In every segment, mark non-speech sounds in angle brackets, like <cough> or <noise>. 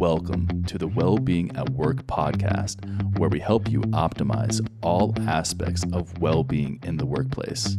Welcome to the Wellbeing at Work podcast, where we help you optimize all aspects of well being in the workplace.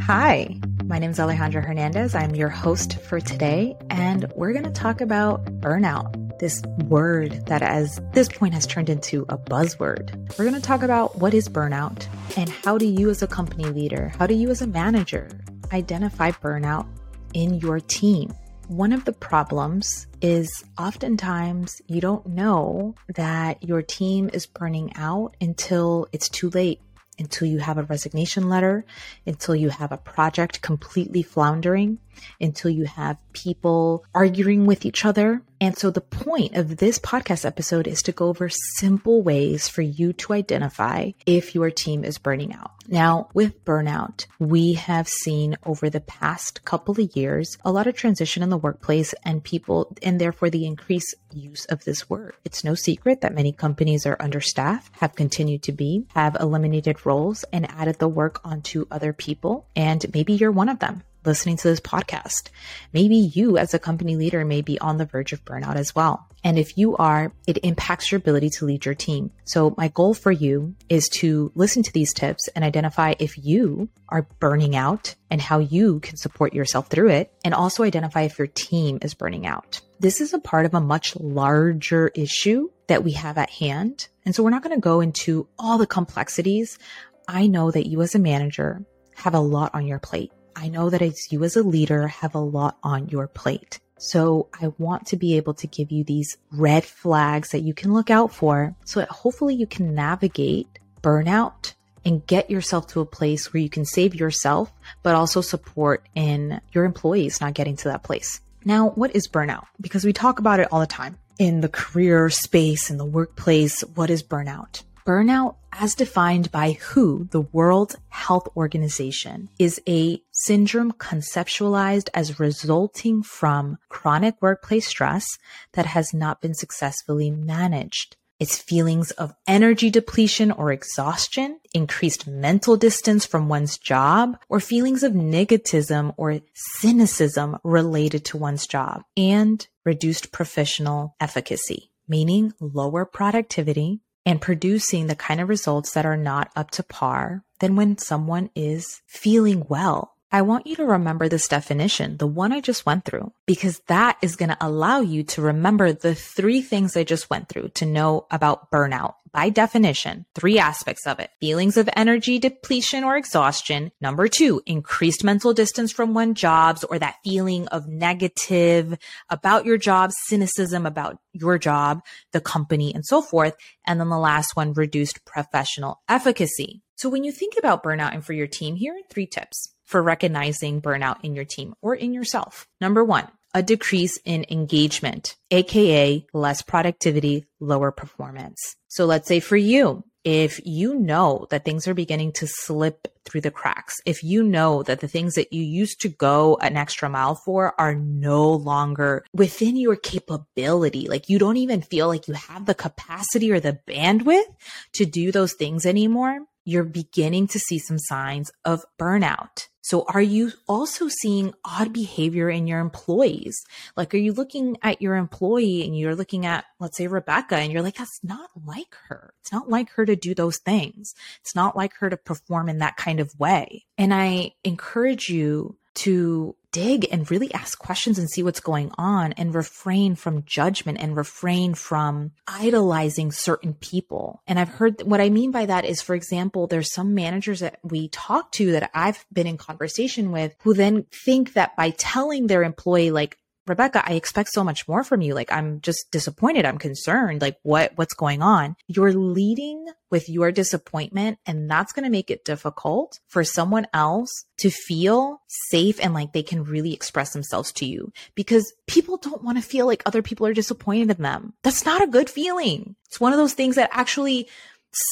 Hi, my name is Alejandra Hernandez. I'm your host for today, and we're going to talk about burnout, this word that, as this point, has turned into a buzzword. We're going to talk about what is burnout and how do you, as a company leader, how do you, as a manager, identify burnout in your team? One of the problems is oftentimes you don't know that your team is burning out until it's too late, until you have a resignation letter, until you have a project completely floundering, until you have people arguing with each other. And so the point of this podcast episode is to go over simple ways for you to identify if your team is burning out. Now, with burnout, we have seen over the past couple of years a lot of transition in the workplace and people, and therefore the increased use of this word. It's no secret that many companies are understaffed, have continued to be, have eliminated roles and added the work onto other people. And maybe you're one of them listening to this podcast. Maybe you, as a company leader, may be on the verge of burnout as well. And if you are, it impacts your ability to lead your team. So, my goal for you is to listen to these tips and identify if you are burning out and how you can support yourself through it, and also identify if your team is burning out. This is a part of a much larger issue that we have at hand. And so, we're not going to go into all the complexities. I know that you, as a manager, have a lot on your plate. I know that as you as a leader have a lot on your plate. So I want to be able to give you these red flags that you can look out for so that hopefully you can navigate burnout and get yourself to a place where you can save yourself, but also support in your employees not getting to that place. Now, what is burnout? Because we talk about it all the time in the career space, in the workplace. What is burnout? Burnout, as defined by WHO, the World Health Organization, is a syndrome conceptualized as resulting from chronic workplace stress that has not been successfully managed. It's feelings of energy depletion or exhaustion, increased mental distance from one's job, or feelings of negativism or cynicism related to one's job, and reduced professional efficacy, meaning lower productivity, and producing the kind of results that are not up to par than when someone is feeling well. I want you to remember this definition, the one I just went through, because that is going to allow you to remember the three things I just went through to know about burnout. By definition, three aspects of it. Feelings of energy depletion or exhaustion. Number two, increased mental distance from one jobs or that feeling of negative about your job, cynicism about your job, the company and so forth. And then the last one, reduced professional efficacy. So when you think about burnout and for your team, here are three tips for recognizing burnout in your team or in yourself. Number one, a decrease in engagement, AKA less productivity, lower performance. So let's say for you, if you know that things are beginning to slip through the cracks, if you know that the things that you used to go an extra mile for are no longer within your capability, like you don't even feel like you have the capacity or the bandwidth to do those things anymore, you're beginning to see some signs of burnout. So are you also seeing odd behavior in your employees? Like, are you looking at your employee and you're looking at, let's say, Rebecca, and you're like, that's not like her. It's not like her to do those things. It's not like her to perform in that kind of way. And I encourage you to dig and really ask questions and see what's going on and refrain from judgment and refrain from idolizing certain people. And I've heard what I mean by that is, for example, there's some managers that we talk to that I've been in conversation with who then think that by telling their employee, like, Rebecca, I expect so much more from you. Like, I'm just disappointed. I'm concerned. Like, what, what's going on? You're leading with your disappointment. And that's going to make it difficult for someone else to feel safe and like they can really express themselves to you because people don't want to feel like other people are disappointed in them. That's not a good feeling. It's one of those things that actually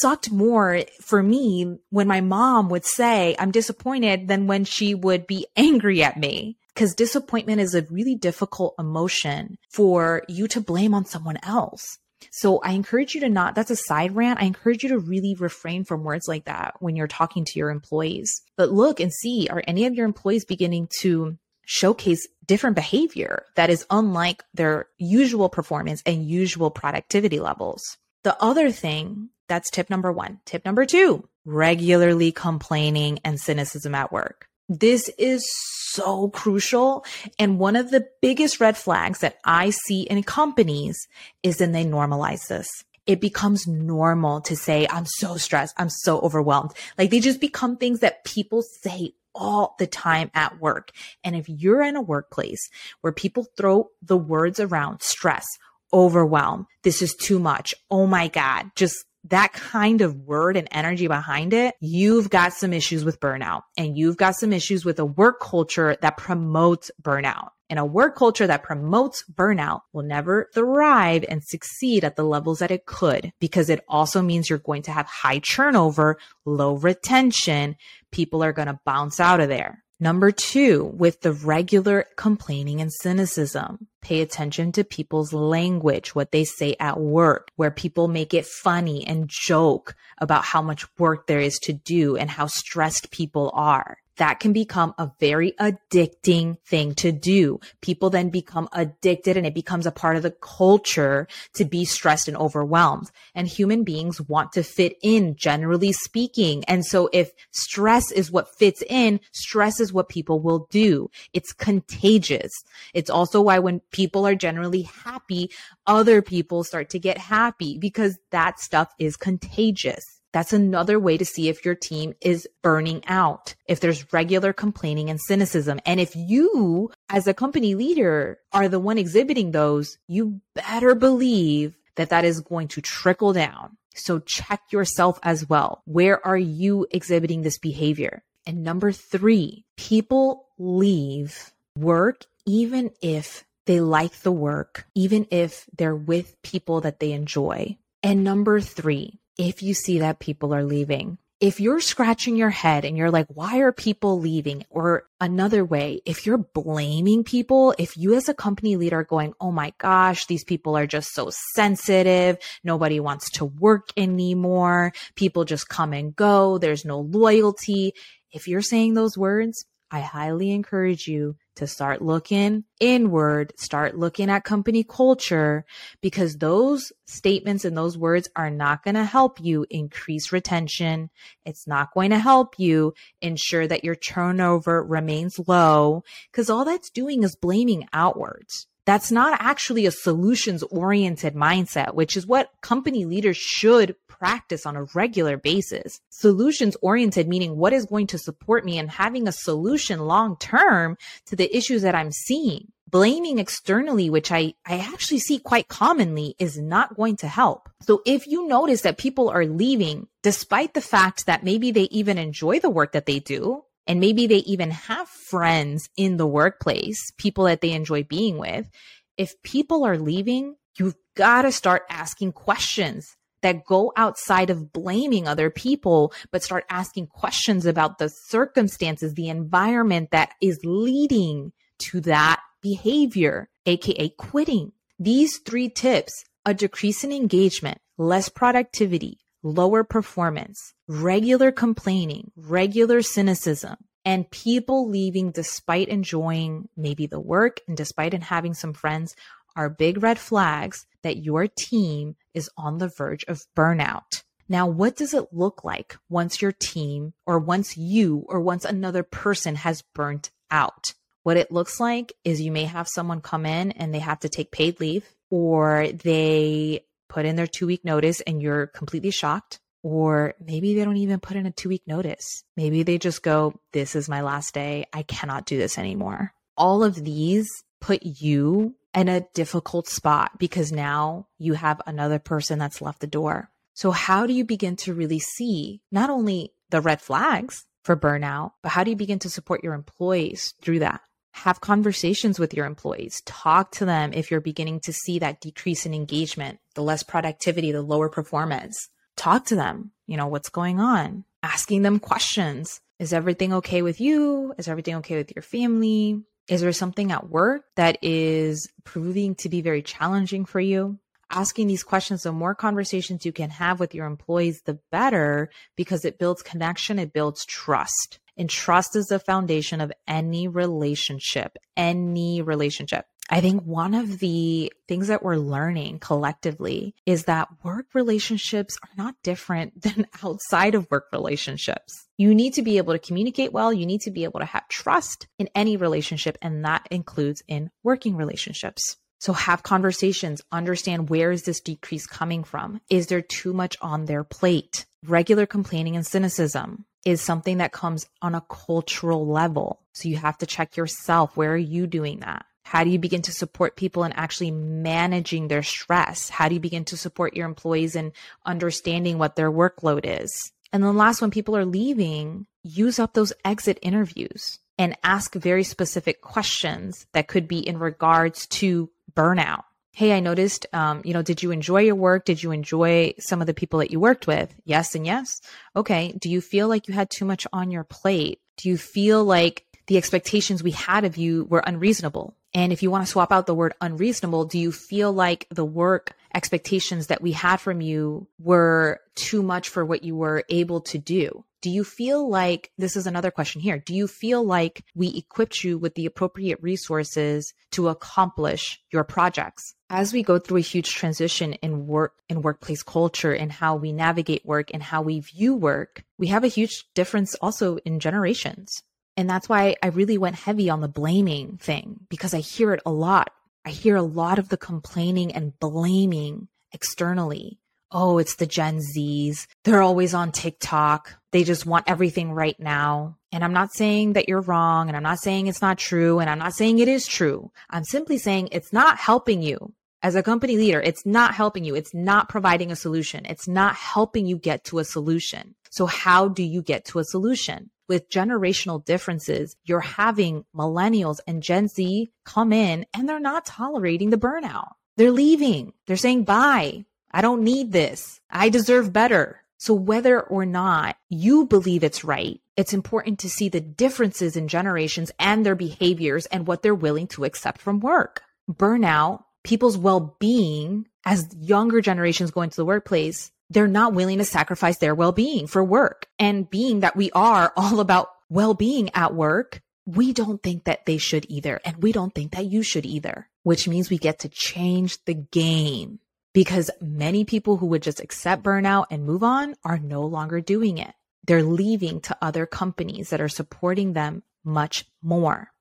sucked more for me when my mom would say, I'm disappointed than when she would be <laughs> angry at me because disappointment is a really difficult emotion for you to blame on someone else. So I encourage you to not, that's a side rant. I encourage you to really refrain from words like that when you're talking to your employees. But look and see, are any of your employees beginning to showcase different behavior that is unlike their usual performance and usual productivity levels. The other thing that's tip number one. Tip number two, regularly complaining and cynicism at work. This is so crucial. And one of the biggest red flags that I see in companies is then they normalize this. It becomes normal to say, I'm so stressed. I'm so overwhelmed. Like they just become things that people say all the time at work. And if you're in a workplace where people throw the words around stress, overwhelm, this is too much. Oh my God, just that kind of word and energy behind it, you've got some issues with burnout and you've got some issues with a work culture that promotes burnout. And a work culture that promotes burnout will never thrive and succeed at the levels that it could because it also means you're going to have high turnover, low retention. People are going to bounce out of there. Number two, with the regular complaining and cynicism, pay attention to people's language, what they say at work, where people make it funny and joke about how much work there is to do and how stressed people are that can become a very addicting thing to do. People then become addicted and it becomes a part of the culture to be stressed and overwhelmed. And human beings want to fit in, generally speaking. And so if stress is what fits in, stress is what people will do. It's contagious. It's also why when people are generally happy, other people start to get happy because that stuff is contagious. That's another way to see if your team is burning out, if there's regular complaining and cynicism. And if you, as a company leader, are the one exhibiting those, you better believe that that is going to trickle down. So check yourself as well. Where are you exhibiting this behavior? And number three, people leave work even if they like the work, even if they're with people that they enjoy. And number three, if you see that people are leaving. If you're scratching your head and you're like, why are people leaving? Or another way, if you're blaming people, if you as a company leader are going, oh my gosh, these people are just so sensitive. Nobody wants to work anymore. People just come and go. There's no loyalty. If you're saying those words, I highly encourage you to start looking inward, start looking at company culture, because those statements and those words are not going to help you increase retention. It's not going to help you ensure that your turnover remains low, because all that's doing is blaming outwards. That's not actually a solutions oriented mindset, which is what company leaders should practice on a regular basis. Solutions oriented, meaning what is going to support me and having a solution long term to the issues that I'm seeing. Blaming externally, which I, I actually see quite commonly, is not going to help. So if you notice that people are leaving, despite the fact that maybe they even enjoy the work that they do, and maybe they even have friends in the workplace, people that they enjoy being with. If people are leaving, you've got to start asking questions that go outside of blaming other people, but start asking questions about the circumstances, the environment that is leading to that behavior, AKA quitting. These three tips, a decrease in engagement, less productivity, lower performance, regular complaining, regular cynicism, and people leaving despite enjoying maybe the work and despite having some friends are big red flags that your team is on the verge of burnout. Now, what does it look like once your team or once you or once another person has burnt out? What it looks like is you may have someone come in and they have to take paid leave or they put in their two week notice and you're completely shocked. Or maybe they don't even put in a two week notice. Maybe they just go, This is my last day. I cannot do this anymore. All of these put you in a difficult spot because now you have another person that's left the door. So, how do you begin to really see not only the red flags for burnout, but how do you begin to support your employees through that? Have conversations with your employees. Talk to them if you're beginning to see that decrease in engagement the less productivity the lower performance. Talk to them you know what's going on? Asking them questions. Is everything okay with you? Is everything okay with your family? Is there something at work that is proving to be very challenging for you? Asking these questions, the more conversations you can have with your employees, the better because it builds connection, it builds trust. And trust is the foundation of any relationship, any relationship. I think one of the things that we're learning collectively is that work relationships are not different <laughs> than outside of work relationships. You need to be able to communicate well. You need to be able to have trust in any relationship, and that includes in working relationships. So have conversations, understand where is this decrease coming from? Is there too much on their plate? Regular complaining and cynicism is something that comes on a cultural level. So you have to check yourself. Where are you doing that? How do you begin to support people in actually managing their stress? How do you begin to support your employees in understanding what their workload is? And then last, when people are leaving, use up those exit interviews and ask very specific questions that could be in regards to burnout. Hey, I noticed, um, you know, did you enjoy your work? Did you enjoy some of the people that you worked with? Yes and yes. Okay. Do you feel like you had too much on your plate? Do you feel like the expectations we had of you were unreasonable? And if you want to swap out the word unreasonable, do you feel like the work expectations that we had from you were too much for what you were able to do? Do you feel like this is another question here? Do you feel like we equipped you with the appropriate resources to accomplish your projects? As we go through a huge transition in work in workplace culture and how we navigate work and how we view work, we have a huge difference also in generations. And that's why I really went heavy on the blaming thing because I hear it a lot. I hear a lot of the complaining and blaming externally oh, it's the Gen Zs. They're always on TikTok. They just want everything right now. And I'm not saying that you're wrong. And I'm not saying it's not true. And I'm not saying it is true. I'm simply saying it's not helping you as a company leader. It's not helping you. It's not providing a solution. It's not helping you get to a solution. So how do you get to a solution? With generational differences, you're having millennials and Gen Z come in and they're not tolerating the burnout. They're leaving. They're saying bye. I don't need this. I deserve better. So whether or not you believe it's right, it's important to see the differences in generations and their behaviors and what they're willing to accept from work. Burnout, people's well-being as younger generations go into the workplace, they're not willing to sacrifice their well-being for work. And being that we are all about well-being at work, we don't think that they should either. And we don't think that you should either, which means we get to change the game because many people who would just accept burnout and move on are no longer doing it. They're leaving to other companies that are supporting them much more.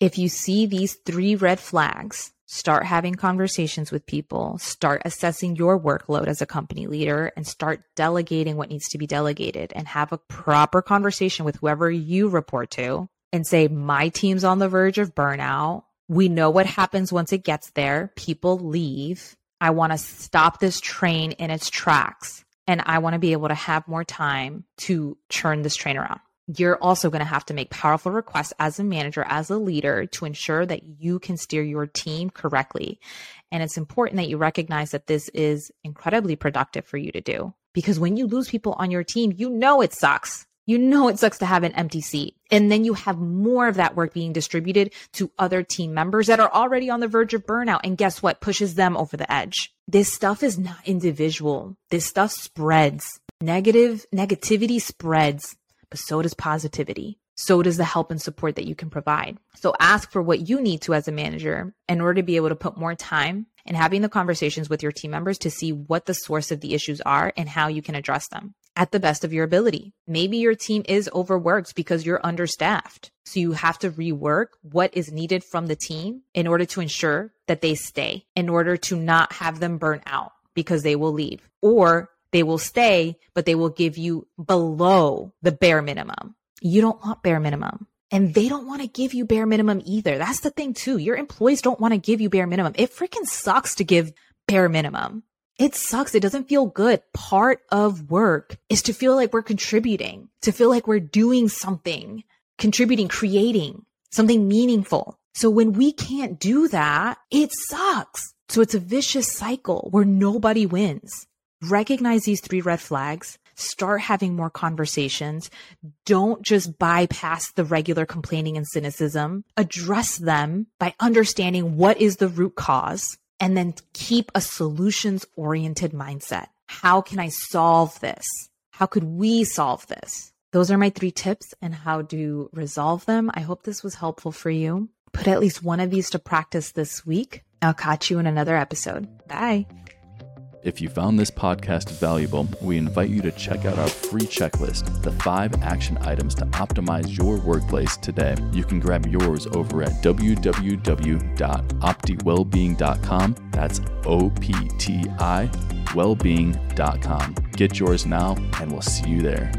If you see these three red flags, start having conversations with people, start assessing your workload as a company leader, and start delegating what needs to be delegated and have a proper conversation with whoever you report to and say, My team's on the verge of burnout. We know what happens once it gets there. People leave. I want to stop this train in its tracks and I want to be able to have more time to turn this train around. You're also going to have to make powerful requests as a manager, as a leader to ensure that you can steer your team correctly. And it's important that you recognize that this is incredibly productive for you to do because when you lose people on your team, you know it sucks you know it sucks to have an empty seat. And then you have more of that work being distributed to other team members that are already on the verge of burnout. And guess what? Pushes them over the edge. This stuff is not individual. This stuff spreads. Negative negativity spreads, but so does positivity. So does the help and support that you can provide. So ask for what you need to as a manager in order to be able to put more time and having the conversations with your team members to see what the source of the issues are and how you can address them at the best of your ability. Maybe your team is overworked because you're understaffed. So you have to rework what is needed from the team in order to ensure that they stay, in order to not have them burn out because they will leave or they will stay, but they will give you below the bare minimum. You don't want bare minimum. And they don't want to give you bare minimum either. That's the thing too. Your employees don't want to give you bare minimum. It freaking sucks to give bare minimum it sucks. It doesn't feel good. Part of work is to feel like we're contributing, to feel like we're doing something, contributing, creating something meaningful. So when we can't do that, it sucks. So it's a vicious cycle where nobody wins. Recognize these three red flags. Start having more conversations. Don't just bypass the regular complaining and cynicism. Address them by understanding what is the root cause and then keep a solutions oriented mindset. How can I solve this? How could we solve this? Those are my three tips and how to resolve them. I hope this was helpful for you. Put at least one of these to practice this week. I'll catch you in another episode. Bye. If you found this podcast valuable, we invite you to check out our free checklist, the five action items to optimize your workplace today. You can grab yours over at www.optiwellbeing.com. That's O P T I wellbeing.com. Get yours now, and we'll see you there.